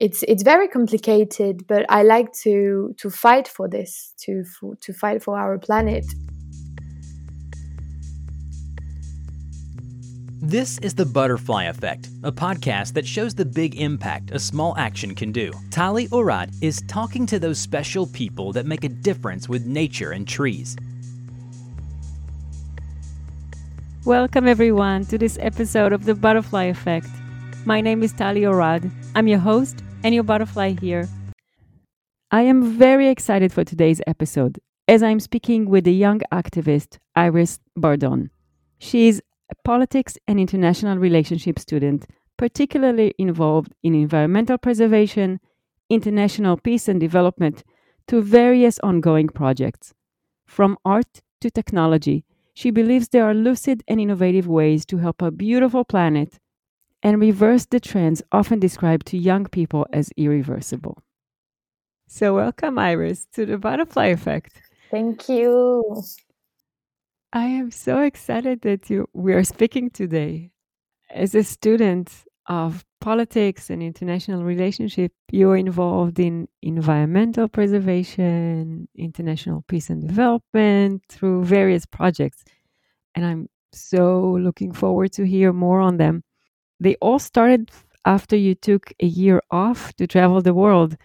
it's it's very complicated but i like to to fight for this to to fight for our planet This is The Butterfly Effect, a podcast that shows the big impact a small action can do. Tali Orad is talking to those special people that make a difference with nature and trees. Welcome, everyone, to this episode of The Butterfly Effect. My name is Tali Orad. I'm your host and your butterfly here. I am very excited for today's episode as I'm speaking with the young activist Iris Bardon. She is a politics and international relationship student, particularly involved in environmental preservation, international peace and development, to various ongoing projects. From art to technology, she believes there are lucid and innovative ways to help a beautiful planet and reverse the trends often described to young people as irreversible. So, welcome, Iris, to the butterfly effect. Thank you. I am so excited that you we are speaking today. As a student of politics and international relationship, you're involved in environmental preservation, international peace and development through various projects. And I'm so looking forward to hear more on them they all started after you took a year off to travel the world.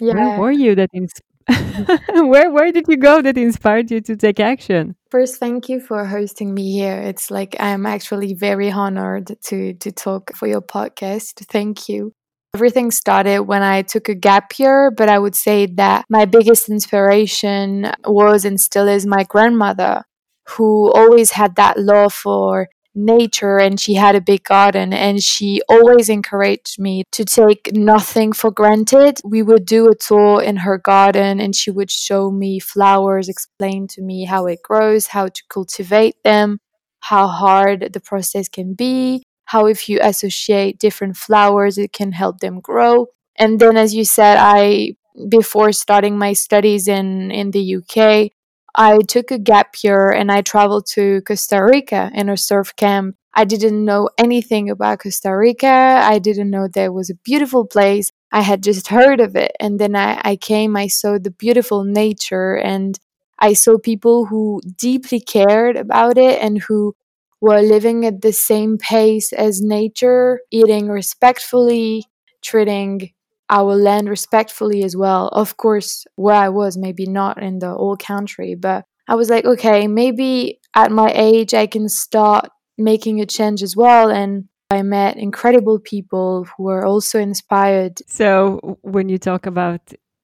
Yeah. Where were you that ins- where where did you go that inspired you to take action? First, thank you for hosting me here. It's like I'm actually very honored to to talk for your podcast. Thank you. Everything started when I took a gap year, but I would say that my biggest inspiration was and still is my grandmother, who always had that love for nature and she had a big garden and she always encouraged me to take nothing for granted. We would do a tour in her garden and she would show me flowers, explain to me how it grows, how to cultivate them, how hard the process can be, how if you associate different flowers it can help them grow. And then as you said, I before starting my studies in in the UK, I took a gap year and I traveled to Costa Rica in a surf camp. I didn't know anything about Costa Rica. I didn't know there was a beautiful place. I had just heard of it. And then I, I came, I saw the beautiful nature, and I saw people who deeply cared about it and who were living at the same pace as nature, eating respectfully, treating our land respectfully as well. Of course, where I was, maybe not in the old country, but I was like, okay, maybe at my age I can start making a change as well. And I met incredible people who were also inspired. So, when you talk about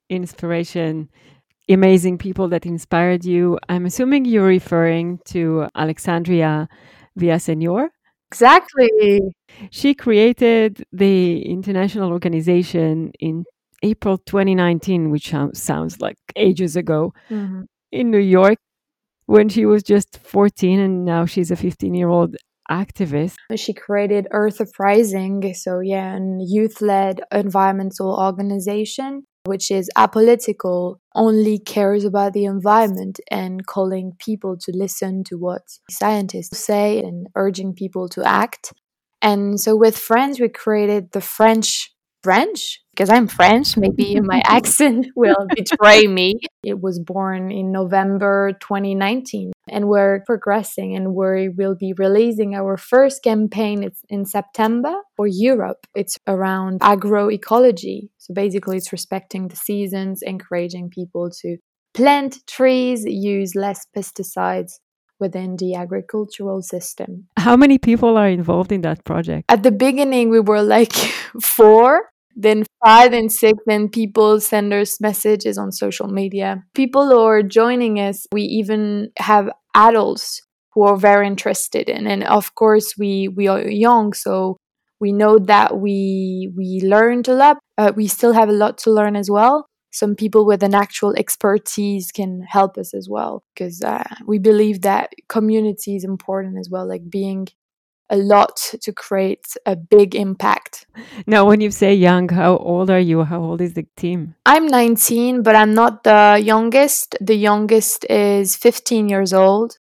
inspiration, amazing people that inspired you, I'm assuming you're referring to Alexandria Villaseñor. Exactly. She created the international organization in April 2019, which sounds like ages ago, mm-hmm. in New York when she was just 14 and now she's a 15 year old activist. She created Earth Uprising, so yeah, a youth led environmental organization which is apolitical, only cares about the environment and calling people to listen to what scientists say and urging people to act. And so with friends, we created the French branch because I'm French. Maybe my accent will betray me. It was born in November 2019, and we're progressing, and we will be releasing our first campaign. In September for Europe. It's around agroecology. So basically, it's respecting the seasons, encouraging people to plant trees, use less pesticides, within the agricultural system. How many people are involved in that project? At the beginning, we were like four, then five and six then people send us messages on social media people who are joining us we even have adults who are very interested in and of course we we are young so we know that we we learned a lot uh, we still have a lot to learn as well some people with an actual expertise can help us as well because uh, we believe that community is important as well like being a lot to create a big impact. Now, when you say young, how old are you? How old is the team? I'm 19, but I'm not the youngest. The youngest is 15 years old.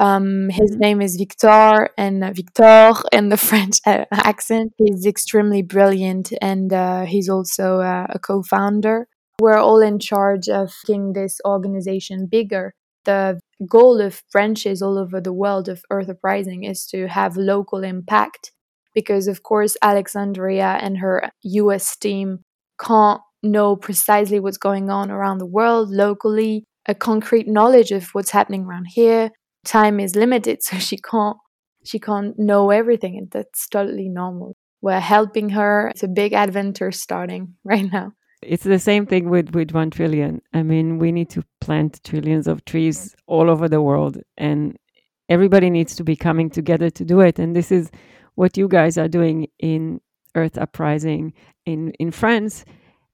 Um, his mm-hmm. name is Victor, and uh, Victor in the French uh, accent. He's extremely brilliant, and uh, he's also uh, a co-founder. We're all in charge of making this organization bigger. The goal of branches all over the world of Earth Uprising is to have local impact, because of course Alexandria and her U.S. team can't know precisely what's going on around the world locally, a concrete knowledge of what's happening around here time is limited so she can't she can't know everything and that's totally normal we're helping her it's a big adventure starting right now it's the same thing with with 1treellion i mean we need to plant trillions of trees all over the world and everybody needs to be coming together to do it and this is what you guys are doing in earth uprising in in france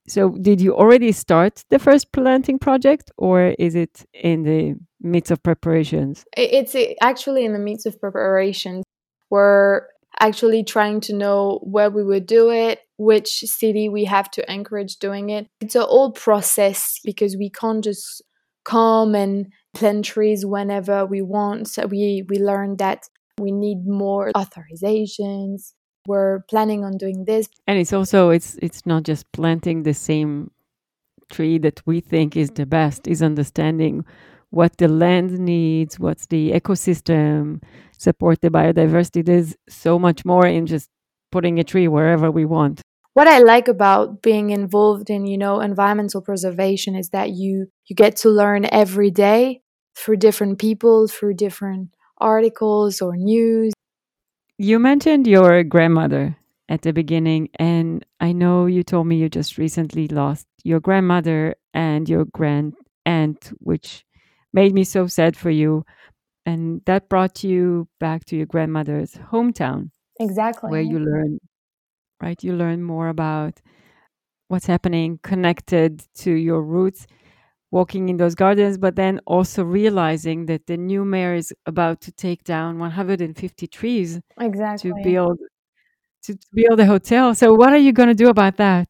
so did you already start the first planting project or is it in the midst of preparations? It's actually in the midst of preparations. We're actually trying to know where we would do it, which city we have to encourage doing it. It's a whole process because we can't just come and plant trees whenever we want. So we we learned that we need more authorizations. We're planning on doing this. And it's also it's it's not just planting the same tree that we think is the best, is understanding what the land needs, what's the ecosystem, support the biodiversity. There's so much more in just putting a tree wherever we want. What I like about being involved in, you know, environmental preservation is that you you get to learn every day through different people, through different articles or news. You mentioned your grandmother at the beginning, and I know you told me you just recently lost your grandmother and your grand aunt, which made me so sad for you. And that brought you back to your grandmother's hometown. Exactly. Where you learn, right? You learn more about what's happening, connected to your roots, walking in those gardens, but then also realizing that the new mayor is about to take down 150 trees exactly. to build to build a hotel. So what are you going to do about that?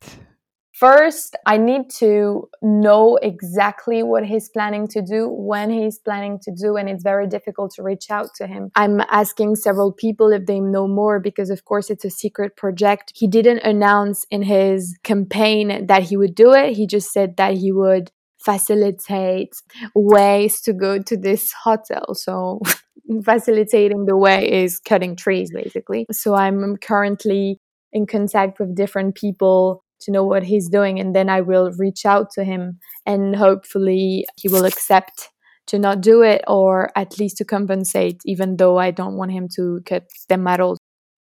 First, I need to know exactly what he's planning to do, when he's planning to do, and it's very difficult to reach out to him. I'm asking several people if they know more because, of course, it's a secret project. He didn't announce in his campaign that he would do it. He just said that he would facilitate ways to go to this hotel. So, facilitating the way is cutting trees, basically. So, I'm currently in contact with different people to know what he's doing and then I will reach out to him and hopefully he will accept to not do it or at least to compensate even though I don't want him to cut them at all.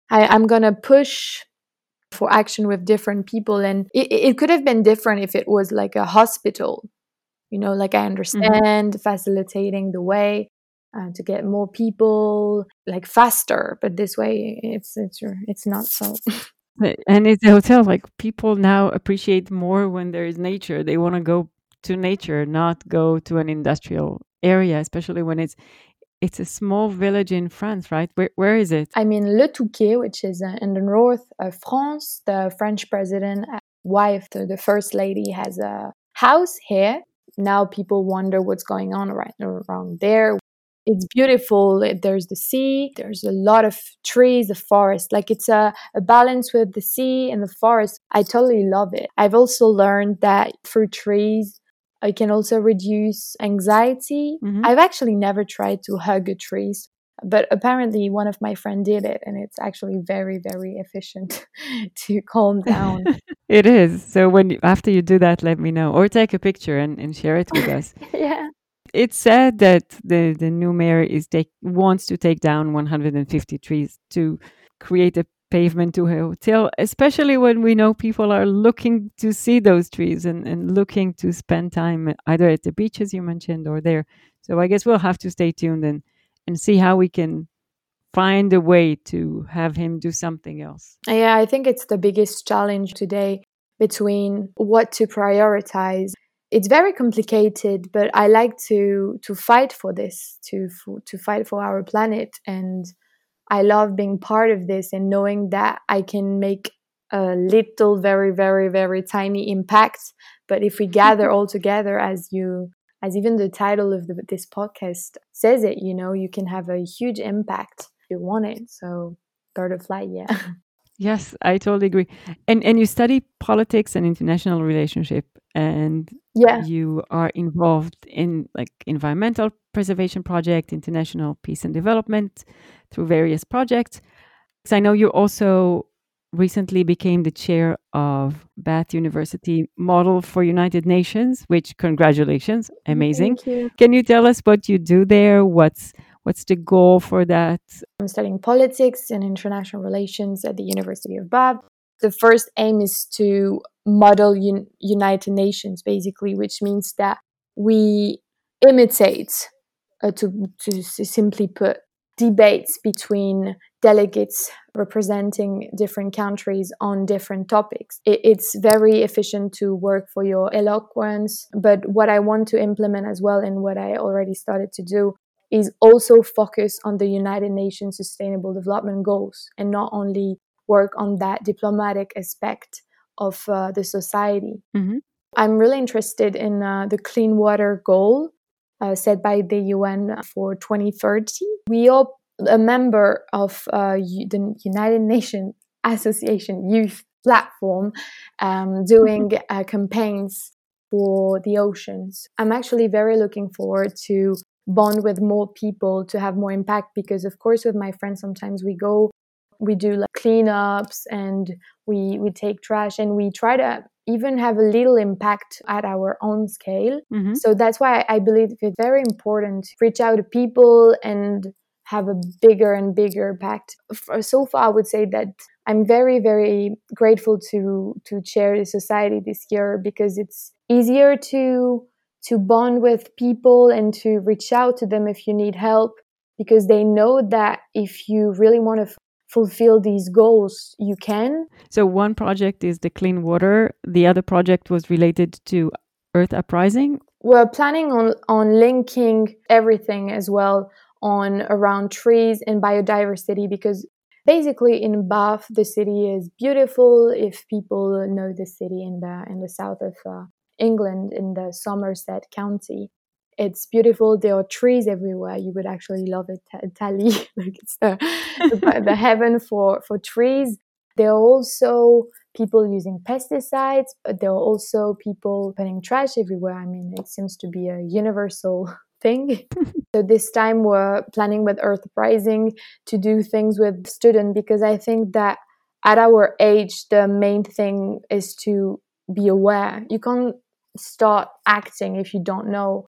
I, I'm gonna push for action with different people and it, it could have been different if it was like a hospital you know like i mm-hmm. understand mm-hmm. facilitating the way uh, to get more people like faster but this way it's it's it's not so and it's a hotel like people now appreciate more when there is nature. They want to go to nature not go to an industrial area especially when it's it's a small village in france right? Where, where is it? I mean le touquet which is uh, in the north of france the french president uh, wife the, the first lady has a house here. Now people wonder what's going on right around there it's beautiful. There's the sea, there's a lot of trees, the forest. Like it's a, a balance with the sea and the forest. I totally love it. I've also learned that through trees, I can also reduce anxiety. Mm-hmm. I've actually never tried to hug a tree, but apparently one of my friends did it and it's actually very very efficient to calm down it is so when after you do that let me know or take a picture and, and share it with us yeah it's said that the, the new mayor is take, wants to take down 150 trees to create a pavement to a hotel, especially when we know people are looking to see those trees and, and looking to spend time either at the beach, as you mentioned, or there. So I guess we'll have to stay tuned and, and see how we can find a way to have him do something else. Yeah, I think it's the biggest challenge today between what to prioritize it's very complicated but i like to to fight for this to to fight for our planet and i love being part of this and knowing that i can make a little very very very tiny impact but if we gather all together as you as even the title of the, this podcast says it, you know, you can have a huge impact if you want it. So, butterfly, yeah. Yes, I totally agree. And and you study politics and international relationship and yeah. you are involved in like environmental preservation project, international peace and development through various projects. So I know you also recently became the chair of Bath University Model for United Nations, which congratulations, amazing. You. Can you tell us what you do there? What's what's the goal for that? I'm studying politics and international relations at the University of Bath. The first aim is to model un- United Nations, basically, which means that we imitate, uh, to, to simply put, debates between delegates representing different countries on different topics. It, it's very efficient to work for your eloquence, but what I want to implement as well, and what I already started to do, is also focus on the United Nations Sustainable Development Goals and not only work on that diplomatic aspect of uh, the society. Mm-hmm. I'm really interested in uh, the clean water goal uh, set by the UN for 2030. We are a member of uh, the United Nations Association Youth Platform um, doing uh, campaigns for the oceans. I'm actually very looking forward to bond with more people to have more impact because of course with my friends sometimes we go we do like cleanups and we we take trash and we try to even have a little impact at our own scale mm-hmm. so that's why i believe it's very important to reach out to people and have a bigger and bigger impact so far i would say that i'm very very grateful to to chair the society this year because it's easier to to bond with people and to reach out to them if you need help because they know that if you really want to f- fulfill these goals you can. So one project is the clean water. The other project was related to earth uprising. We're planning on on linking everything as well on around trees and biodiversity because basically in Bath the city is beautiful if people know the city in the in the south of uh, England in the Somerset County. It's beautiful. There are trees everywhere. You would actually love it, Tali. like it's the, the, the heaven for, for trees. There are also people using pesticides, but there are also people putting trash everywhere. I mean, it seems to be a universal thing. so this time we're planning with Earth Rising to do things with students because I think that at our age the main thing is to be aware. You can't start acting if you don't know.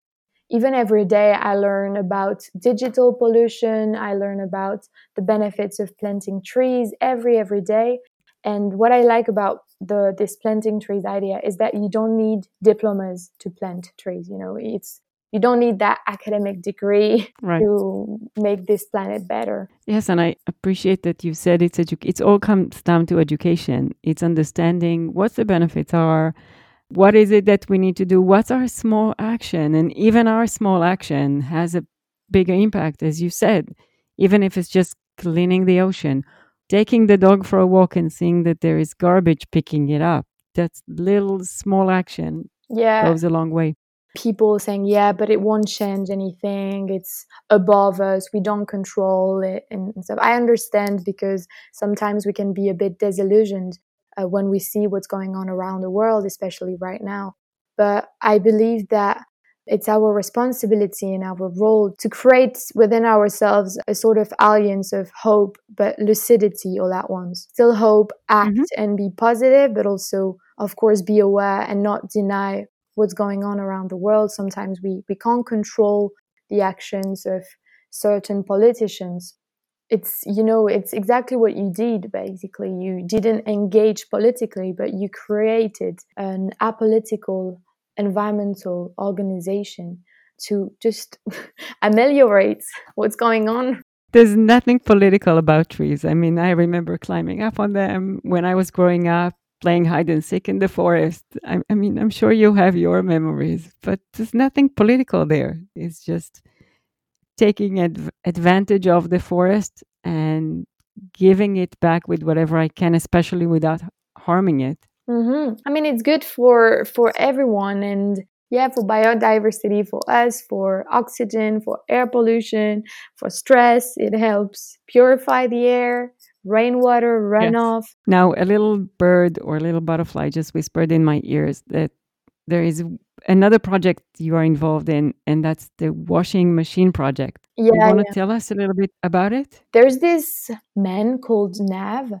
Even every day, I learn about digital pollution. I learn about the benefits of planting trees every every day. And what I like about the this planting trees idea is that you don't need diplomas to plant trees. You know, it's you don't need that academic degree right. to make this planet better. Yes, and I appreciate that you said it's edu- it's all comes down to education. It's understanding what the benefits are, what is it that we need to do? What's our small action? And even our small action has a bigger impact as you said. Even if it's just cleaning the ocean taking the dog for a walk and seeing that there is garbage picking it up that's little small action yeah. goes a long way. People saying yeah but it won't change anything. It's above us. We don't control it and stuff. I understand because sometimes we can be a bit disillusioned uh, when we see what's going on around the world, especially right now. But I believe that it's our responsibility and our role to create within ourselves a sort of alliance of hope, but lucidity all at once. Still hope, act, mm-hmm. and be positive, but also, of course, be aware and not deny what's going on around the world. Sometimes we, we can't control the actions of certain politicians, it's you know it's exactly what you did basically. You didn't engage politically but you created an apolitical environmental organization to just ameliorate what's going on. There's nothing political about trees. I mean i remember climbing up on them when i was growing up playing hide and seek in the forest. I, I mean i'm sure you have your memories but there's nothing political there. It's just taking adv- advantage of the forest and giving it back with whatever I can, especially without harming it. Mm-hmm. I mean, it's good for for everyone, and yeah, for biodiversity, for us, for oxygen, for air pollution, for stress. It helps purify the air, rainwater runoff. Yes. Now, a little bird or a little butterfly just whispered in my ears that there is another project you are involved in, and that's the washing machine project. Yeah, you want to yeah. tell us a little bit about it? There's this man called Nav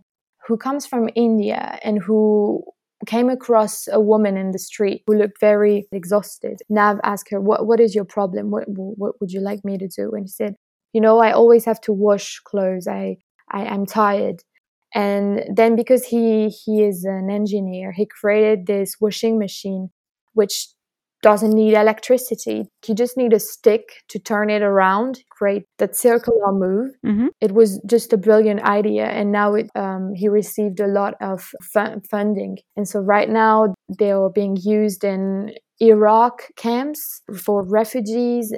who comes from India and who came across a woman in the street who looked very exhausted. Nav asked her, "What what is your problem? What what would you like me to do?" And she said, "You know, I always have to wash clothes. I, I I'm tired." And then because he he is an engineer, he created this washing machine which doesn't need electricity. You just need a stick to turn it around, create that circular move. Mm-hmm. It was just a brilliant idea, and now it, um, he received a lot of funding. And so right now they are being used in Iraq camps for refugees.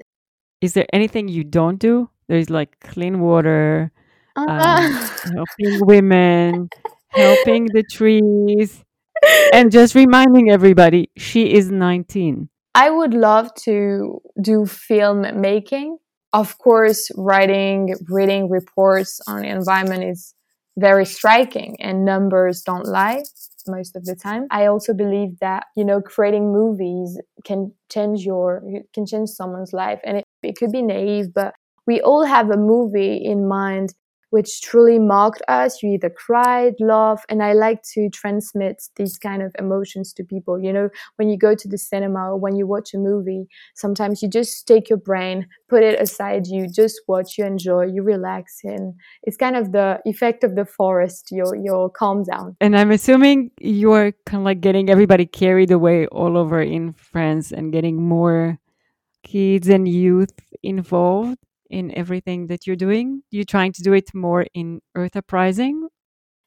Is there anything you don't do? There's like clean water, uh-huh. um, helping women, helping the trees and just reminding everybody, she is 19. I would love to do film making. Of course, writing, reading reports on the environment is very striking and numbers don't lie most of the time. I also believe that, you know, creating movies can change your, can change someone's life. And it, it could be naive, but we all have a movie in mind which truly marked us. You either cried, laughed, and I like to transmit these kind of emotions to people. You know, when you go to the cinema or when you watch a movie, sometimes you just take your brain, put it aside, you just watch, you enjoy, you relax, and it's kind of the effect of the forest. You're you're calm down. And I'm assuming you're kind of like getting everybody carried away all over in France and getting more kids and youth involved in everything that you're doing? You're trying to do it more in Earth Uprising?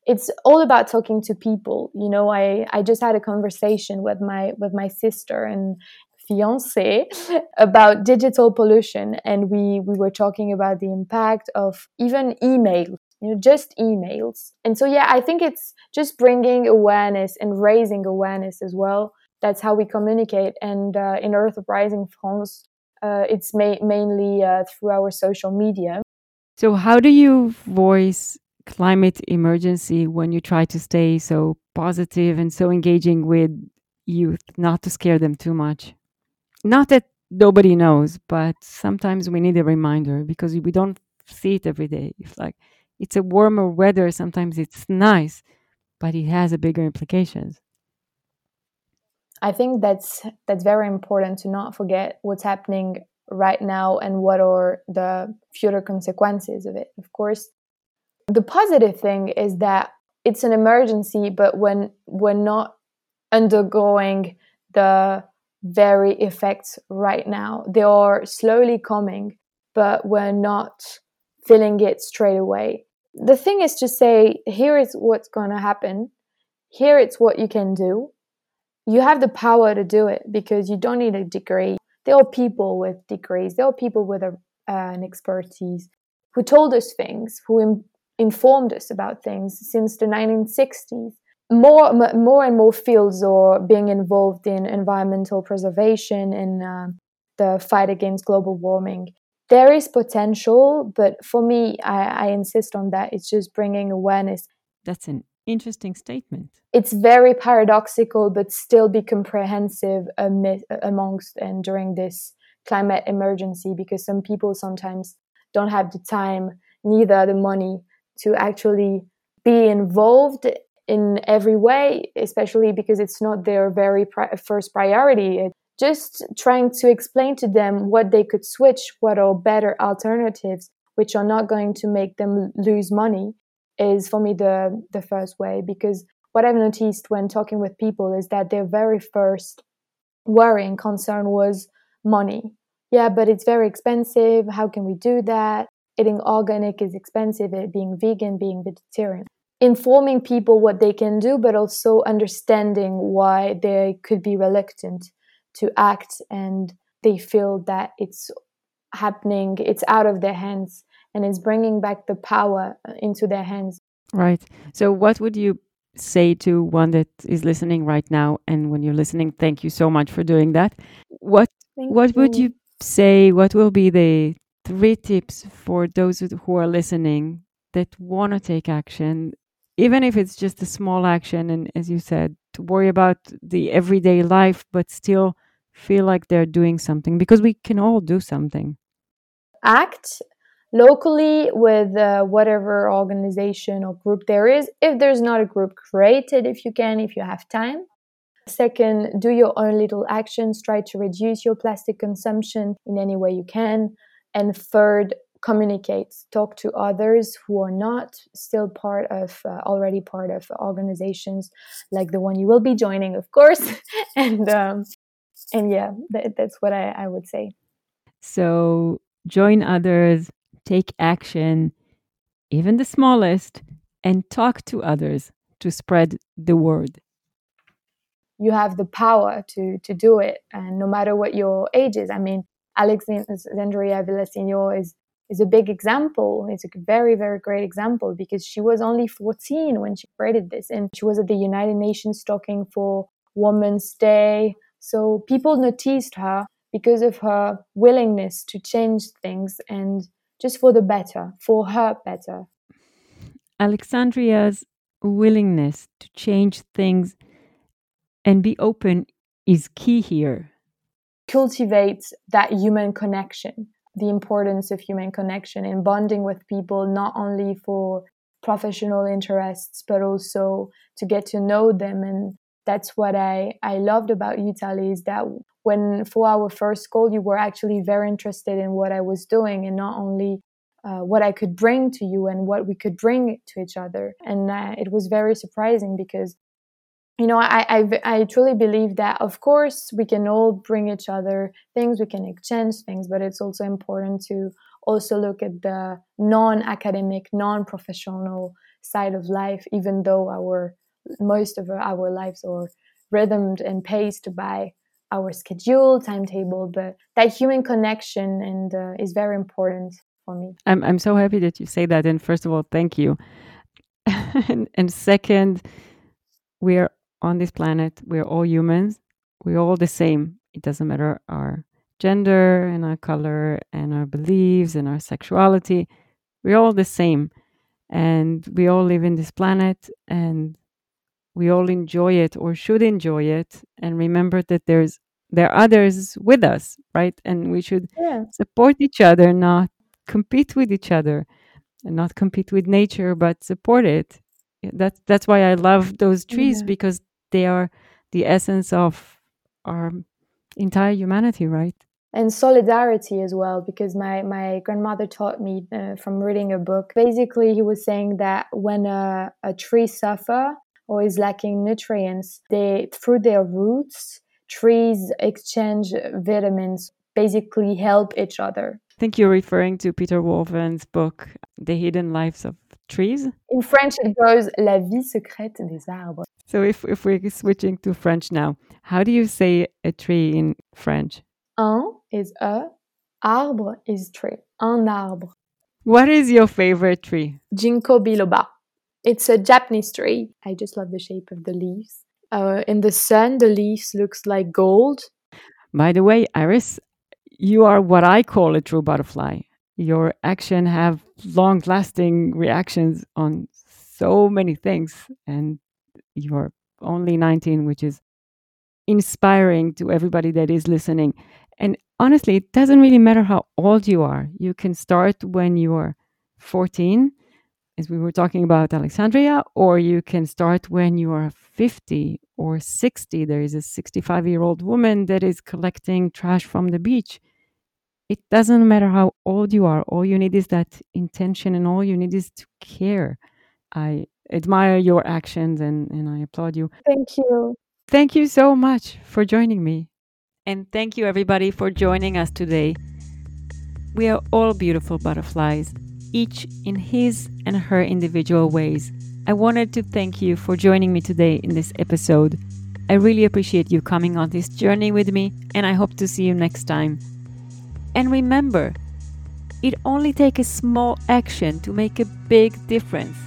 It's all about talking to people. You know, I, I just had a conversation with my with my sister and fiance about digital pollution and we we were talking about the impact of even email you know just emails and so yeah i think it's just bringing awareness and raising awareness as well that's how we communicate and uh, in earth uprising france uh, it's ma- mainly uh, through our social media. So, how do you voice climate emergency when you try to stay so positive and so engaging with youth, not to scare them too much? Not that nobody knows, but sometimes we need a reminder because we don't see it every day. If like it's a warmer weather, sometimes it's nice, but it has a bigger implications. I think that's that's very important to not forget what's happening right now and what are the future consequences of it. Of course, the positive thing is that it's an emergency, but when we're not undergoing the very effects right now, they are slowly coming, but we're not feeling it straight away. The thing is to say, here is what's going to happen. Here it's what you can do you have the power to do it because you don't need a degree. There are people with degrees, there are people with a, uh, an expertise who told us things, who Im- informed us about things since the 1960s. More, m- more and more fields are being involved in environmental preservation and uh, the fight against global warming. There is potential, but for me, I, I insist on that. It's just bringing awareness. That's an interesting statement. It's very paradoxical, but still be comprehensive amongst and during this climate emergency because some people sometimes don't have the time, neither the money to actually be involved in every way, especially because it's not their very pri- first priority. It, just trying to explain to them what they could switch, what are better alternatives, which are not going to make them lose money is for me the the first way because what I've noticed when talking with people is that their very first worry and concern was money. Yeah, but it's very expensive. How can we do that? Eating organic is expensive, it being vegan, being vegetarian. Informing people what they can do, but also understanding why they could be reluctant to act and they feel that it's happening, it's out of their hands and it's bringing back the power uh, into their hands. Right. So, what would you say to one that is listening right now? And when you're listening, thank you so much for doing that. What Thank what you. would you say? What will be the three tips for those who are listening that want to take action, even if it's just a small action? And as you said, to worry about the everyday life, but still feel like they're doing something because we can all do something. Act locally with uh, whatever organization or group there is. If there's not a group, create it if you can, if you have time. Second, do your own little actions. Try to reduce your plastic consumption in any way you can. And third, communicate. Talk to others who are not still part of, uh, already part of organizations like the one you will be joining, of course. and um, and yeah, that, that's what I, I would say. So join others, take action, even the smallest, and talk to others to spread the word. You have the power to to do it and no matter what your age is. I mean alexandria villaseñor is is a big example. It's a very very great example because she was only 14 when she created this and she was at the united nations talking for women's day. So people noticed her because of her willingness to change things and just for the better for her better alexandria's willingness to change things and be open is key here. Cultivate that human connection, the importance of human connection and bonding with people, not only for professional interests, but also to get to know them. And that's what I, I loved about you, Tali, is that when for our first call, you were actually very interested in what I was doing and not only uh, what I could bring to you and what we could bring to each other. And uh, it was very surprising because you know, I, I, I truly believe that, of course, we can all bring each other things, we can exchange things, but it's also important to also look at the non academic, non professional side of life, even though our most of our lives are rhythmed and paced by our schedule, timetable, but that human connection and uh, is very important for me. I'm, I'm so happy that you say that. And first of all, thank you. and, and second, we are on this planet. We're all humans. We're all the same. It doesn't matter our gender and our color and our beliefs and our sexuality. We're all the same. And we all live in this planet and we all enjoy it or should enjoy it and remember that there's there are others with us, right? And we should yeah. support each other, not compete with each other and not compete with nature, but support it. That's that's why I love those trees yeah. because they are the essence of our entire humanity, right? And solidarity as well, because my, my grandmother taught me uh, from reading a book. Basically, he was saying that when a, a tree suffer or is lacking nutrients, they through their roots, trees exchange vitamins, basically help each other. I think you're referring to Peter Wohlleben's book, The Hidden Lives of Trees. In French, it goes La vie secrète des arbres. So if, if we're switching to French now, how do you say a tree in French? Un is a, arbre is tree, un arbre. What is your favorite tree? Ginkgo biloba. It's a Japanese tree. I just love the shape of the leaves. Uh, in the sun, the leaves looks like gold. By the way, Iris, you are what I call a true butterfly. Your action have long-lasting reactions on so many things, and you're only 19, which is inspiring to everybody that is listening. And honestly, it doesn't really matter how old you are. You can start when you are 14, as we were talking about Alexandria, or you can start when you are 50 or 60. There is a 65 year old woman that is collecting trash from the beach. It doesn't matter how old you are. All you need is that intention, and all you need is to care. I admire your actions and, and I applaud you. Thank you. Thank you so much for joining me. And thank you, everybody, for joining us today. We are all beautiful butterflies, each in his and her individual ways. I wanted to thank you for joining me today in this episode. I really appreciate you coming on this journey with me, and I hope to see you next time. And remember, it only takes a small action to make a big difference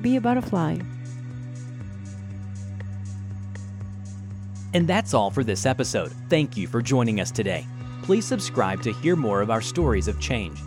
be a butterfly. And that's all for this episode. Thank you for joining us today. Please subscribe to hear more of our stories of change.